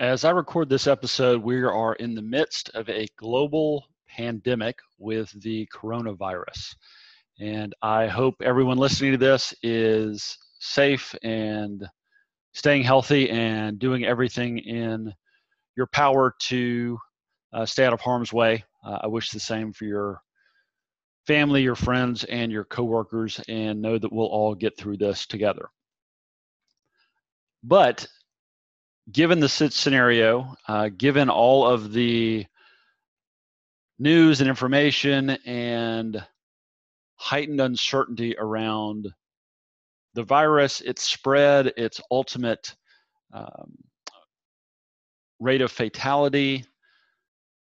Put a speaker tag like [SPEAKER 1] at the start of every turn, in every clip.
[SPEAKER 1] As I record this episode, we are in the midst of a global pandemic with the coronavirus. And I hope everyone listening to this is safe and staying healthy and doing everything in your power to uh, stay out of harm's way. Uh, I wish the same for your family, your friends, and your coworkers, and know that we'll all get through this together. But given the scenario, uh, given all of the news and information and heightened uncertainty around the virus, its spread, its ultimate um, rate of fatality,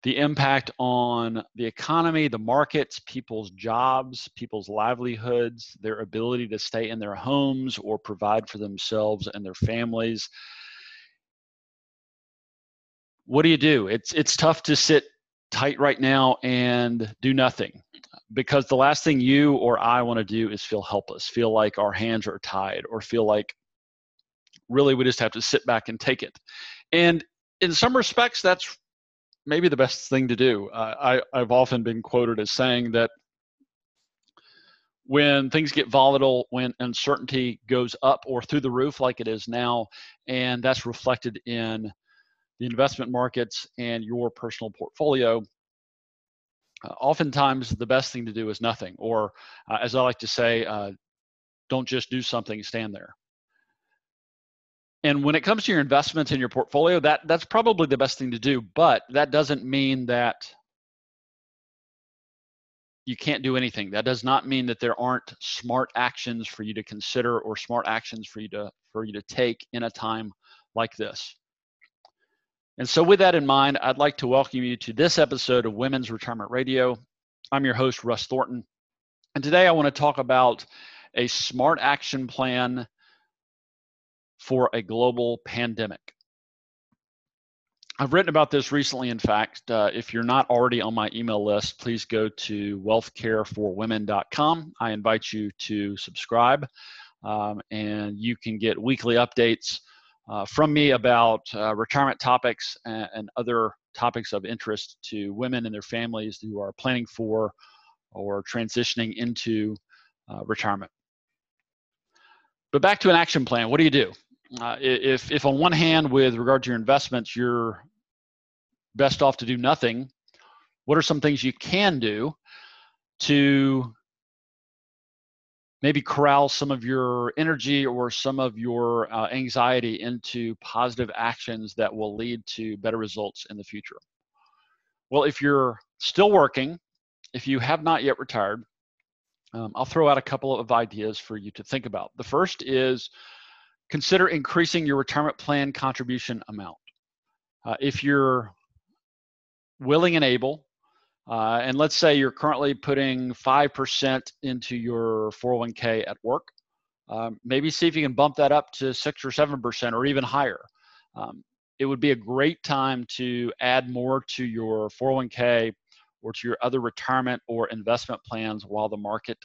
[SPEAKER 1] the impact on the economy, the markets, people's jobs, people's livelihoods, their ability to stay in their homes or provide for themselves and their families what do you do? It's it's tough to sit tight right now and do nothing because the last thing you or I want to do is feel helpless, feel like our hands are tied, or feel like really we just have to sit back and take it. And in some respects, that's maybe the best thing to do. Uh, I, I've often been quoted as saying that when things get volatile, when uncertainty goes up or through the roof like it is now, and that's reflected in the investment markets and your personal portfolio, uh, oftentimes the best thing to do is nothing. Or, uh, as I like to say, uh, don't just do something, stand there. And when it comes to your investments in your portfolio, that that's probably the best thing to do. But that doesn't mean that you can't do anything. That does not mean that there aren't smart actions for you to consider or smart actions for you to for you to take in a time like this. And so, with that in mind, I'd like to welcome you to this episode of Women's Retirement Radio. I'm your host, Russ Thornton. And today I want to talk about a smart action plan for a global pandemic. I've written about this recently. In fact, uh, if you're not already on my email list, please go to wealthcareforwomen.com. I invite you to subscribe, um, and you can get weekly updates uh, from me about uh, retirement topics and, and, other topics of interest to women and their families who are planning for or transitioning into uh, retirement. But back to an action plan. What do you do? Uh, if, if on one hand, with regard to your investments, you're best off to do nothing, what are some things you can do to maybe corral some of your energy or some of your uh, anxiety into positive actions that will lead to better results in the future. Well, if you're still working, if you have not yet retired, um, I'll throw out a couple of ideas for you to think about. The first is consider increasing your retirement plan contribution amount. Uh, if you're willing and able, uh, and let's say you're currently putting 5% into your 401k at work. Um, maybe see if you can bump that up to 6 or 7% or even higher. Um, it would be a great time to add more to your 401k or to your other retirement or investment plans while the market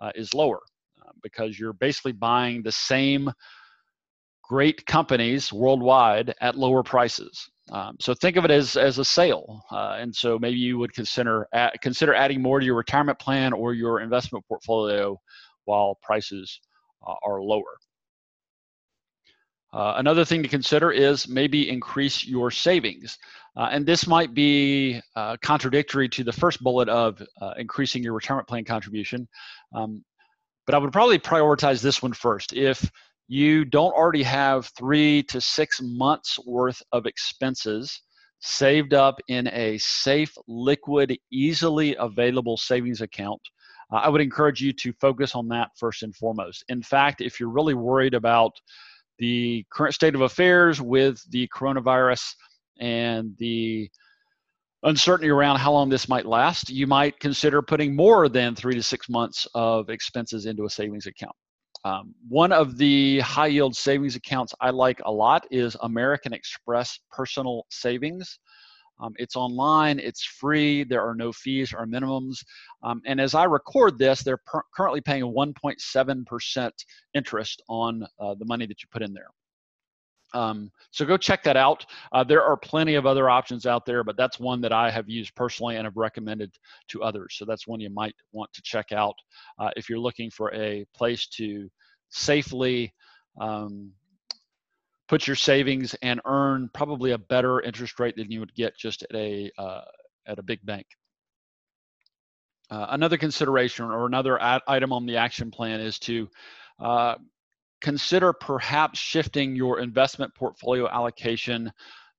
[SPEAKER 1] uh, is lower uh, because you're basically buying the same great companies worldwide at lower prices. Um, so think of it as as a sale, uh, and so maybe you would consider consider adding more to your retirement plan or your investment portfolio while prices uh, are lower. Uh, another thing to consider is maybe increase your savings. Uh, and this might be uh, contradictory to the first bullet of uh, increasing your retirement plan contribution. Um, but I would probably prioritize this one first. If you don't already have three to six months worth of expenses saved up in a safe, liquid, easily available savings account, uh, I would encourage you to focus on that first and foremost. In fact, if you're really worried about the current state of affairs with the coronavirus and the uncertainty around how long this might last, you might consider putting more than three to six months of expenses into a savings account. Um, one of the high yield savings accounts I like a lot is American Express Personal Savings. Um, it's online, it's free, there are no fees or minimums. Um, and as I record this, they're per- currently paying 1.7% interest on uh, the money that you put in there. Um, so go check that out. Uh, there are plenty of other options out there, but that's one that I have used personally and have recommended to others. So that's one you might want to check out uh, if you're looking for a place to safely um, put your savings and earn probably a better interest rate than you would get just at a uh, at a big bank. Uh, another consideration or another item on the action plan is to uh, consider perhaps shifting your investment portfolio allocation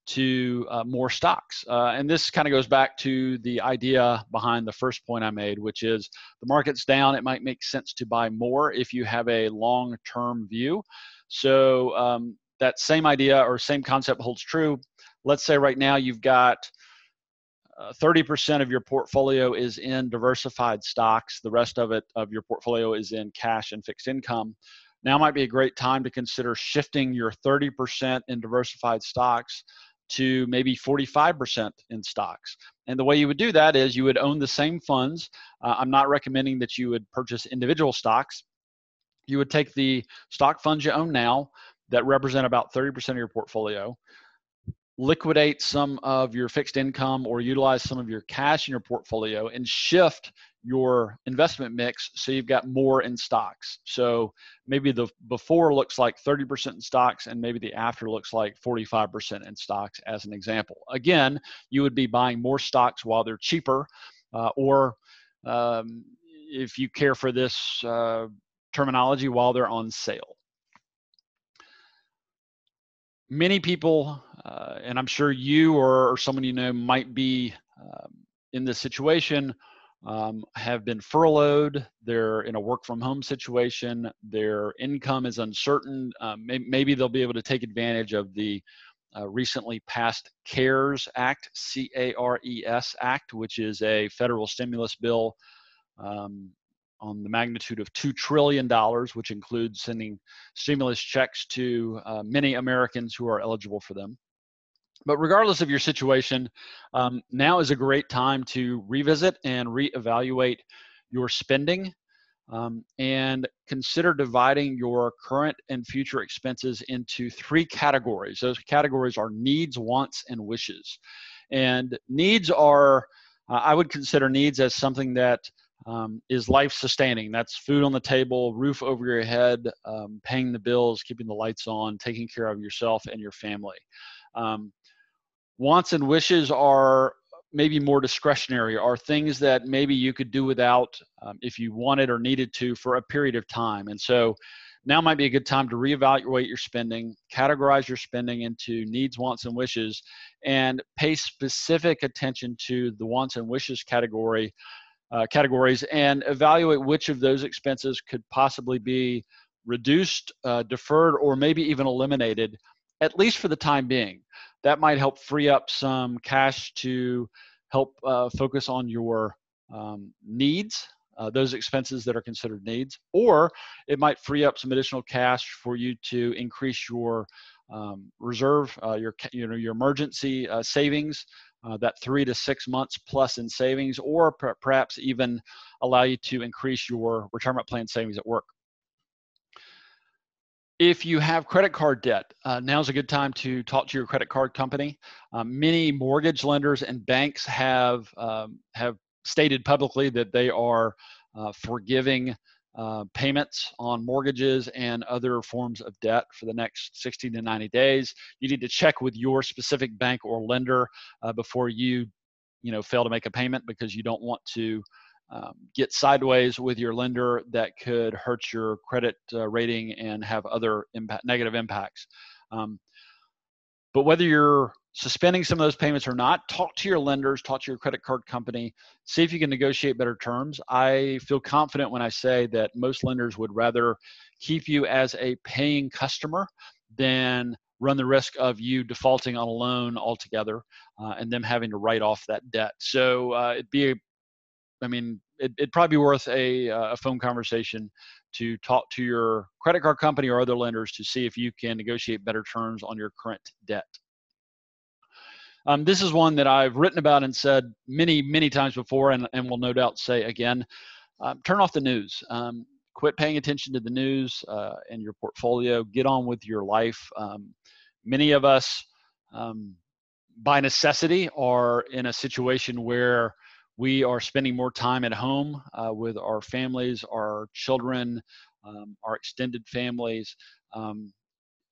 [SPEAKER 1] to uh, more stocks. Uh, and this kind of goes back to the idea behind the first point I made, which is the market's down. It might make sense to buy more if you have a long term view. So, um, that same idea or same concept holds true. Let's say right now you've got uh, 30% of your portfolio is in diversified stocks. The rest of it of your portfolio is in cash and fixed income now might be a great time to consider shifting your 30% in diversified stocks to maybe 45% in stocks. And the way you would do that is you would own the same funds. Uh, I'm not recommending that you would purchase individual stocks. You would take the stock funds you own now that represent about 30% of your portfolio, liquidate some of your fixed income or utilize some of your cash in your portfolio and shift your investment mix so you've got more in stocks. So maybe the before looks like 30% in stocks and maybe the after looks like 45% in stocks as an example. Again, you would be buying more stocks while they're cheaper uh, or um, if you care for this uh, terminology while they're on sale. Many people, uh, and I'm sure you or, or, someone you know might be um, in this situation um, have been furloughed. They're in a work from home situation. Their income is uncertain. Um, may, maybe they'll be able to take advantage of the uh, recently passed CARES Act, C A R E S Act, which is a federal stimulus bill um, on the magnitude of $2 trillion, which includes sending stimulus checks to uh, many Americans who are eligible for them. But regardless of your situation, um, now is a great time to revisit and reevaluate your spending um, and consider dividing your current and future expenses into three categories. Those categories are needs, wants, and wishes. And needs are, uh, I would consider needs as something that um, is life sustaining. That's food on the table, roof over your head, um, paying the bills, keeping the lights on, taking care of yourself and your family. Um, wants and wishes are maybe more discretionary are things that maybe you could do without um, if you wanted or needed to for a period of time. And so now might be a good time to reevaluate your spending categorize your spending into needs wants and wishes and pay specific attention to the wants and wishes category uh, categories and evaluate which of those expenses could possibly be reduced uh, deferred or maybe even eliminated at least for the time being that might help free up some cash to help uh, focus on your um, needs, uh, those expenses that are considered needs, or it might free up some additional cash for you to increase your um, reserve, uh, your you know your emergency uh, savings, uh, that three to six months plus in savings, or perhaps even allow you to increase your retirement plan savings at work. If you have credit card debt, uh, now's a good time to talk to your credit card company. Um, many mortgage lenders and banks have um, have stated publicly that they are uh, forgiving uh, payments on mortgages and other forms of debt for the next 60 to 90 days. You need to check with your specific bank or lender uh, before you, you know, fail to make a payment because you don't want to um, get sideways with your lender that could hurt your credit uh, rating and have other impact, negative impacts. Um, but whether you're suspending some of those payments or not, talk to your lenders, talk to your credit card company, see if you can negotiate better terms. I feel confident when I say that most lenders would rather keep you as a paying customer than run the risk of you defaulting on a loan altogether uh, and them having to write off that debt. So uh, it'd be a I mean, it, would probably be worth a, uh, a phone conversation to talk to your credit card company or other lenders to see if you can negotiate better terms on your current debt. Um, this is one that I've written about and said many, many times before, and, and will no doubt say again. Um, turn off the news. Um, quit paying attention to the news uh, and your portfolio. Get on with your life. Um, many of us, um, by necessity, are in a situation where we are spending more time at home uh, with our families, our children, um, our extended families. Um,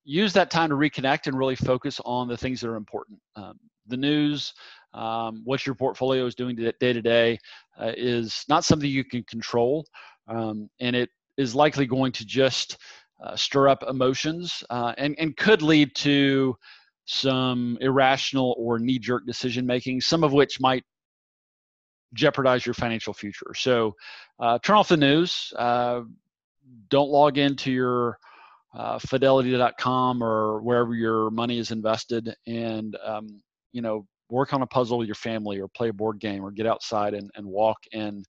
[SPEAKER 1] use that time to reconnect and really focus on the things that are important. Um, the news, um, what your portfolio is doing day to day, uh, is not something you can control, um, and it is likely going to just uh, stir up emotions uh, and, and could lead to some irrational or knee jerk decision making, some of which might jeopardize your financial future. So uh, turn off the news. Uh, don't log into your uh, fidelity.com or wherever your money is invested and um, you know work on a puzzle with your family or play a board game or get outside and, and walk and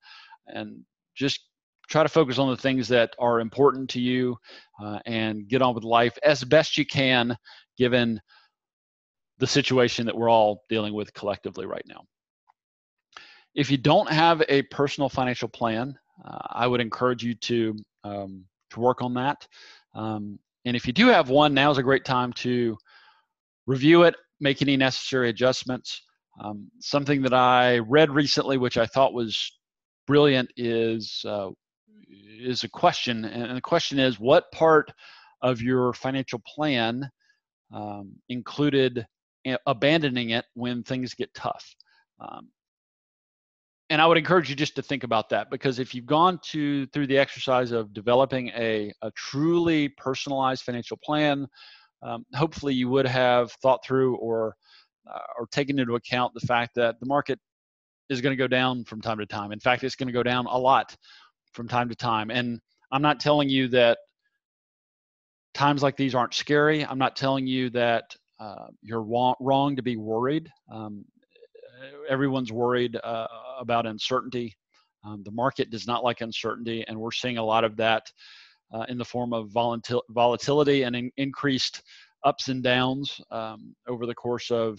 [SPEAKER 1] and just try to focus on the things that are important to you uh, and get on with life as best you can given the situation that we're all dealing with collectively right now if you don't have a personal financial plan uh, i would encourage you to um, to work on that um, and if you do have one now is a great time to review it make any necessary adjustments um, something that i read recently which i thought was brilliant is uh, is a question, and the question is, what part of your financial plan um, included abandoning it when things get tough? Um, and I would encourage you just to think about that because if you've gone to through the exercise of developing a, a truly personalized financial plan, um, hopefully you would have thought through or uh, or taken into account the fact that the market is going to go down from time to time. In fact, it's going to go down a lot from time to time. And I'm not telling you that times like these aren't scary. I'm not telling you that uh, you're wrong to be worried. Um, everyone's worried uh, about uncertainty. Um, the market does not like uncertainty, and we're seeing a lot of that uh, in the form of volatil- volatility and in- increased ups and downs um, over the course of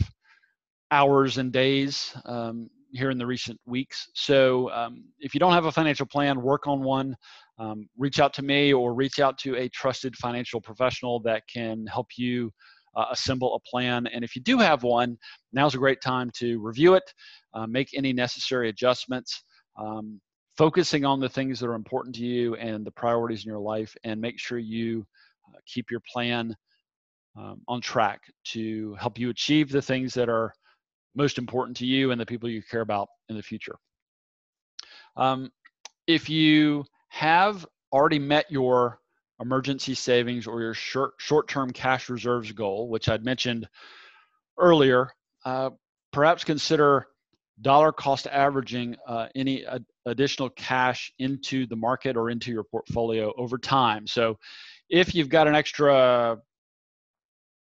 [SPEAKER 1] hours and days. Um, here in the recent weeks. So um, if you don't have a financial plan, work on one. Um, reach out to me or reach out to a trusted financial professional that can help you uh, assemble a plan. And if you do have one, now's a great time to review it, uh, make any necessary adjustments, um, focusing on the things that are important to you and the priorities in your life, and make sure you uh, keep your plan um, on track to help you achieve the things that are most important to you and the people you care about in the future. Um, if you have already met your emergency savings or your short short-term cash reserves goal, which I'd mentioned earlier, uh, perhaps consider dollar cost averaging uh, any ad- additional cash into the market or into your portfolio over time. So if you've got an extra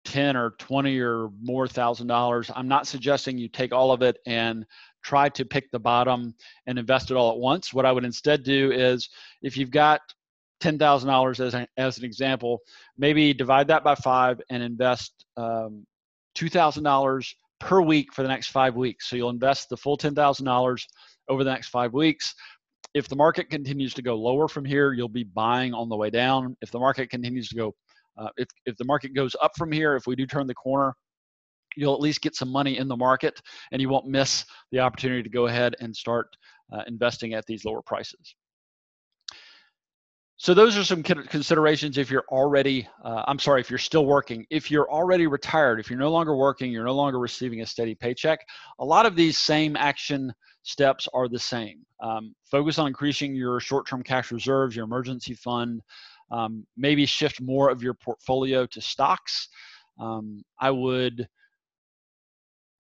[SPEAKER 1] 10 or 20 or more thousand dollars. I'm not suggesting you take all of it and try to pick the bottom and invest it all at once. What I would instead do is if you've got $10,000 as, an, as an example, maybe divide that by five and invest um, $2,000 per week for the next five weeks. So you'll invest the full $10,000 over the next five weeks. If the market continues to go lower from here, you'll be buying on the way down. If the market continues to go uh, if, if the market goes up from here, if we do turn the corner, you'll at least get some money in the market and you won't miss the opportunity to go ahead and start uh, investing at these lower prices. So those are some considerations if you're already, uh, I'm sorry, if you're still working. If you're already retired, if you're no longer working, you're no longer receiving a steady paycheck, a lot of these same action steps are the same. Um, focus on increasing your short-term cash reserves, your emergency fund, um, maybe shift more of your portfolio to stocks. Um, I would,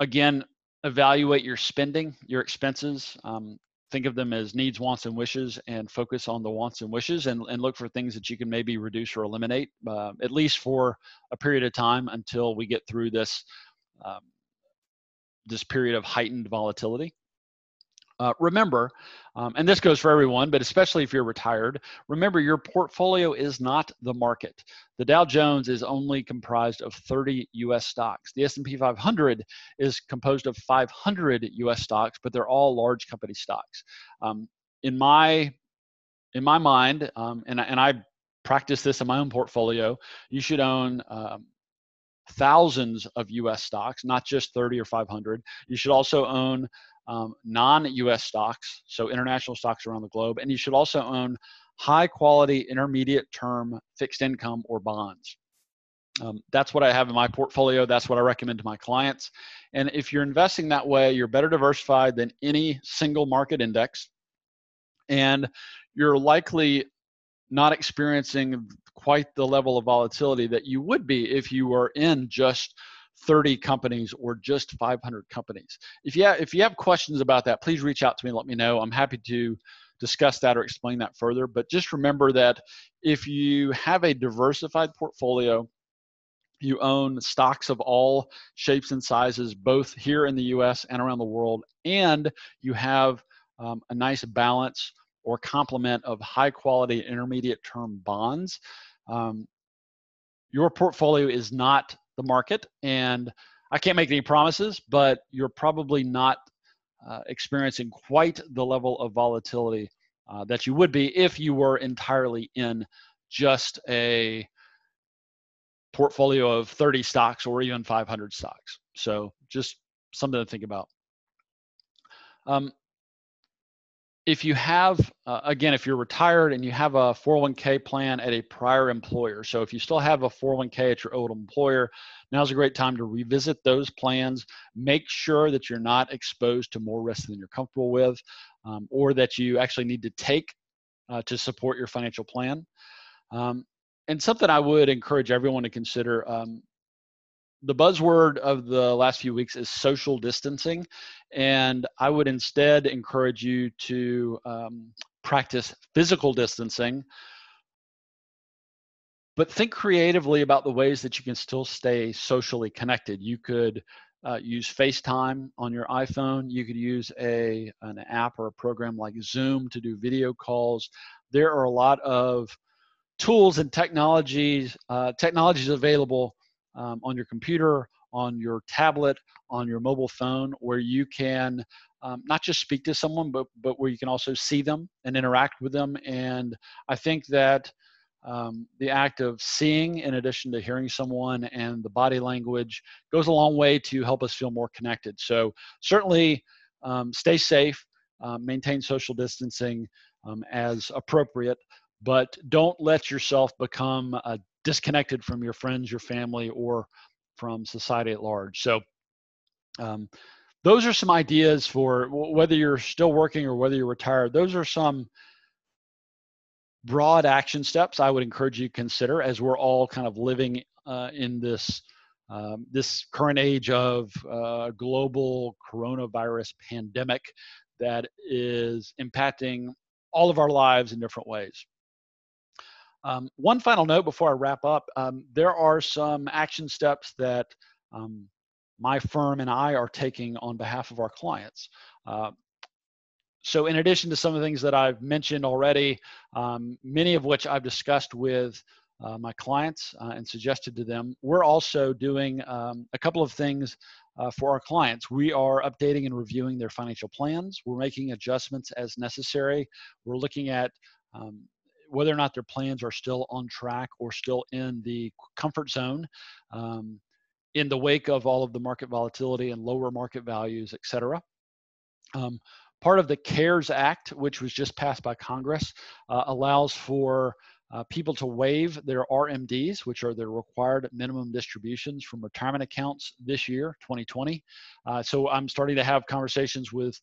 [SPEAKER 1] again, evaluate your spending, your expenses. Um, think of them as needs, wants, and wishes, and focus on the wants and wishes, and, and look for things that you can maybe reduce or eliminate, uh, at least for a period of time until we get through this um, this period of heightened volatility. Uh, remember, um, and this goes for everyone, but especially if you're retired, remember your portfolio is not the market. The Dow Jones is only comprised of 30 U.S. stocks. The S&P 500 is composed of 500 U.S. stocks, but they're all large company stocks. Um, in my in my mind, um, and and I practice this in my own portfolio, you should own um, thousands of US stocks, not just 30 or 500. You should also own um, non US stocks, so international stocks around the globe. And you should also own high quality intermediate term fixed income or bonds. Um, that's what I have in my portfolio. That's what I recommend to my clients. And if you're investing that way, you're better diversified than any single market index. And you're likely not experiencing quite the level of volatility that you would be if you were in just 30 companies or just 500 companies. If you have, if you have questions about that, please reach out to me. and Let me know. I'm happy to discuss that or explain that further. But just remember that if you have a diversified portfolio, you own stocks of all shapes and sizes, both here in the US and around the world, and you have um, a nice balance or complement of high quality intermediate term bonds. Um, your portfolio is not the market, and I can't make any promises, but you're probably not uh, experiencing quite the level of volatility uh, that you would be if you were entirely in just a portfolio of 30 stocks or even 500 stocks. So just something to think about. Um, if you have, uh, again, if you're retired and you have a 401k plan at a prior employer, so if you still have a 401k at your old employer, now's a great time to revisit those plans. Make sure that you're not exposed to more risk than you're comfortable with, um, or that you actually need to take uh, to support your financial plan. Um, and something I would encourage everyone to consider um, the buzzword of the last few weeks is social distancing. And I would instead encourage you to um, practice physical distancing, but think creatively about the ways that you can still stay socially connected. You could uh, use FaceTime on your iPhone. You could use a an app or a program like Zoom to do video calls. There are a lot of tools and technologies uh, technologies available um, on your computer, on your tablet, on your mobile phone, where you can um, not just speak to someone, but but where you can also see them and interact with them. And I think that um, the act of seeing, in addition to hearing someone, and the body language goes a long way to help us feel more connected. So certainly, um, stay safe, uh, maintain social distancing um, as appropriate but don't let yourself become uh, disconnected from your friends, your family, or from society at large. So, um, those are some ideas for whether you're still working or whether you're retired. Those are some broad action steps I would encourage you to consider as we're all kind of living uh, in this um, this current age of uh, global coronavirus pandemic that is impacting all of our lives in different ways. Um, one final note before I wrap up um, there are some action steps that um, my firm and I are taking on behalf of our clients. Uh, so, in addition to some of the things that I've mentioned already, um, many of which I've discussed with uh, my clients uh, and suggested to them, we're also doing um, a couple of things uh, for our clients. We are updating and reviewing their financial plans. We're making adjustments as necessary. We're looking at um, whether or not their plans are still on track or still in the comfort zone um, in the wake of all of the market volatility and lower market values, et cetera. Um, part of the CARES Act, which was just passed by Congress, uh, allows for uh, people to waive their RMDs, which are the required minimum distributions from retirement accounts this year, 2020. Uh, so I'm starting to have conversations with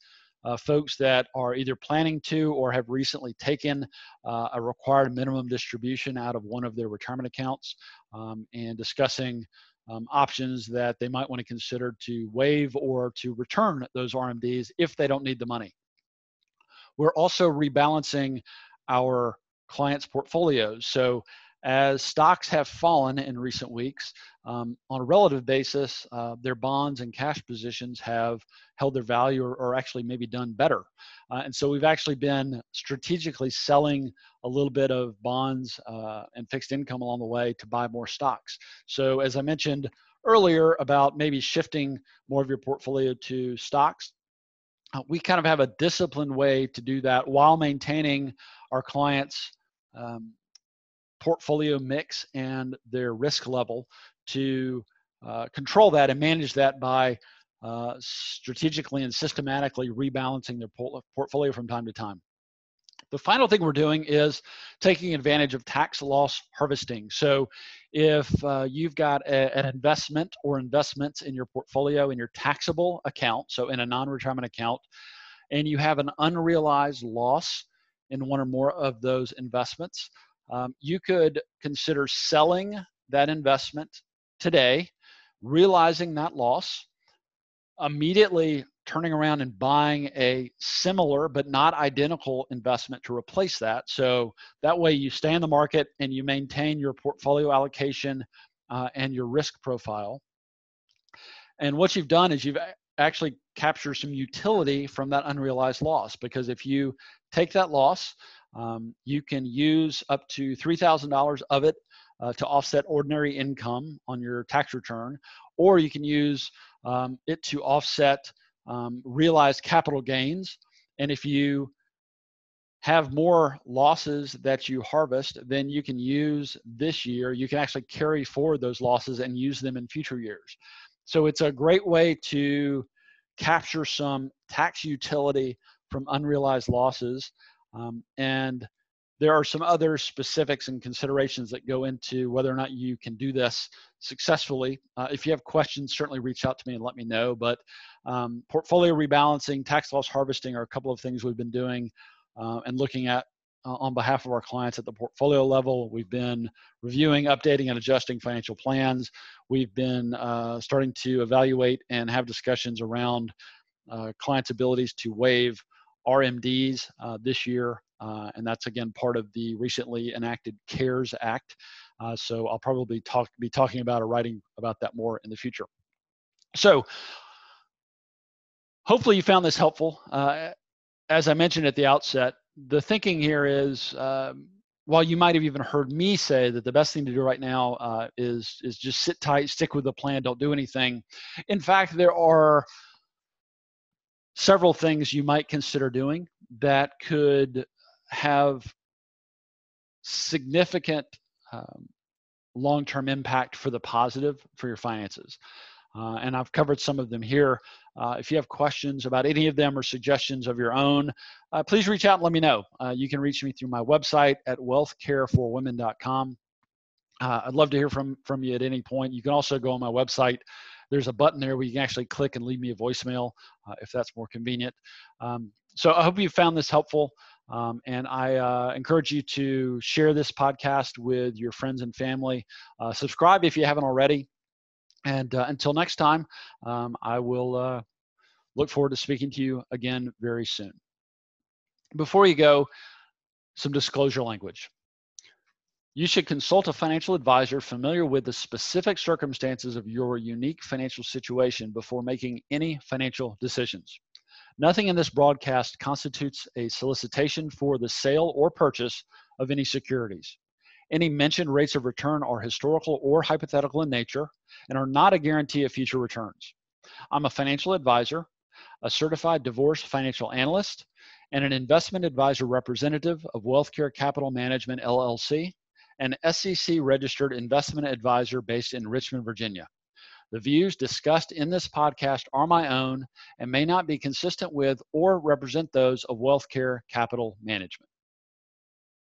[SPEAKER 1] uh, folks that are either planning to or have recently taken uh, a required minimum distribution out of one of their retirement accounts um, and discussing um, options that they might want to consider to waive or to return those RMDs if they don't need the money. We're also rebalancing our clients' portfolios. So as stocks have fallen in recent weeks, um, on a relative basis, uh, their bonds and cash positions have held their value or, or actually maybe done better. Uh, and so we've actually been strategically selling a little bit of bonds uh, and fixed income along the way to buy more stocks. So, as I mentioned earlier about maybe shifting more of your portfolio to stocks, uh, we kind of have a disciplined way to do that while maintaining our clients' um, portfolio mix and their risk level to uh, control that and manage that by uh, strategically and systematically rebalancing their portfolio from time to time. The final thing we're doing is taking advantage of tax loss harvesting. So, if uh, you've got a, an investment or investments in your portfolio in your taxable account, so in a non retirement account, and you have an unrealized loss in one or more of those investments, um, you could consider selling that investment today, realizing that loss, immediately turning around and buying a similar but not identical investment to replace that. So that way you stay in the market and you maintain your portfolio allocation uh, and your risk profile. And what you've done is you've actually captured some utility from that unrealized loss because if you take that loss, um, you can use up to $3,000 of it uh, to offset ordinary income on your tax return, or you can use um, it to offset um, realized capital gains. And if you have more losses that you harvest, then you can use this year, you can actually carry forward those losses and use them in future years. So it's a great way to capture some tax utility from unrealized losses. Um, and there are some other specifics and considerations that go into whether or not you can do this successfully. Uh, if you have questions, certainly reach out to me and let me know. But um, portfolio rebalancing, tax loss harvesting are a couple of things we've been doing uh, and looking at uh, on behalf of our clients at the portfolio level. We've been reviewing, updating, and adjusting financial plans. We've been uh, starting to evaluate and have discussions around uh, clients' abilities to waive RMDs uh, this year uh, and that's again part of the recently enacted CARES Act. Uh, so I'll probably talk be talking about or writing about that more in the future. So hopefully you found this helpful. As I mentioned at the outset, the thinking here is um, while you might have even heard me say that the best thing to do right now uh, is is just sit tight, stick with the plan, don't do anything. In fact, there are several things you might consider doing that could have significant um, long-term impact for the positive for your finances. Uh, and I've covered some of them here. Uh, if you have questions about any of them or suggestions of your own, uh, please reach out and let me know. Uh, you can reach me through my website at wealthcareforwomen.com. Uh, I'd love to hear from, from you at any point. You can also go on my website. There's a button there where you can actually click and leave me a voicemail uh, if that's more convenient. Um, so I hope you found this helpful. Um, and I uh, encourage you to share this podcast with your friends and family. Uh, subscribe if you haven't already. And uh, until next time, um, I will uh, look forward to speaking to you again very soon. Before you go, some disclosure language. You should consult a financial advisor familiar with the specific circumstances of your unique financial situation before making any financial decisions. Nothing in this broadcast constitutes a solicitation for the sale or purchase of any securities. Any mentioned rates of return are historical or hypothetical in nature and are not a guarantee of future returns. I'm a financial advisor, a certified divorce financial analyst, and an investment advisor representative of WealthCare Capital Management LLC, an SEC registered investment advisor based in Richmond, Virginia. The views discussed in this podcast are my own and may not be consistent with or represent those of WealthCare Capital Management.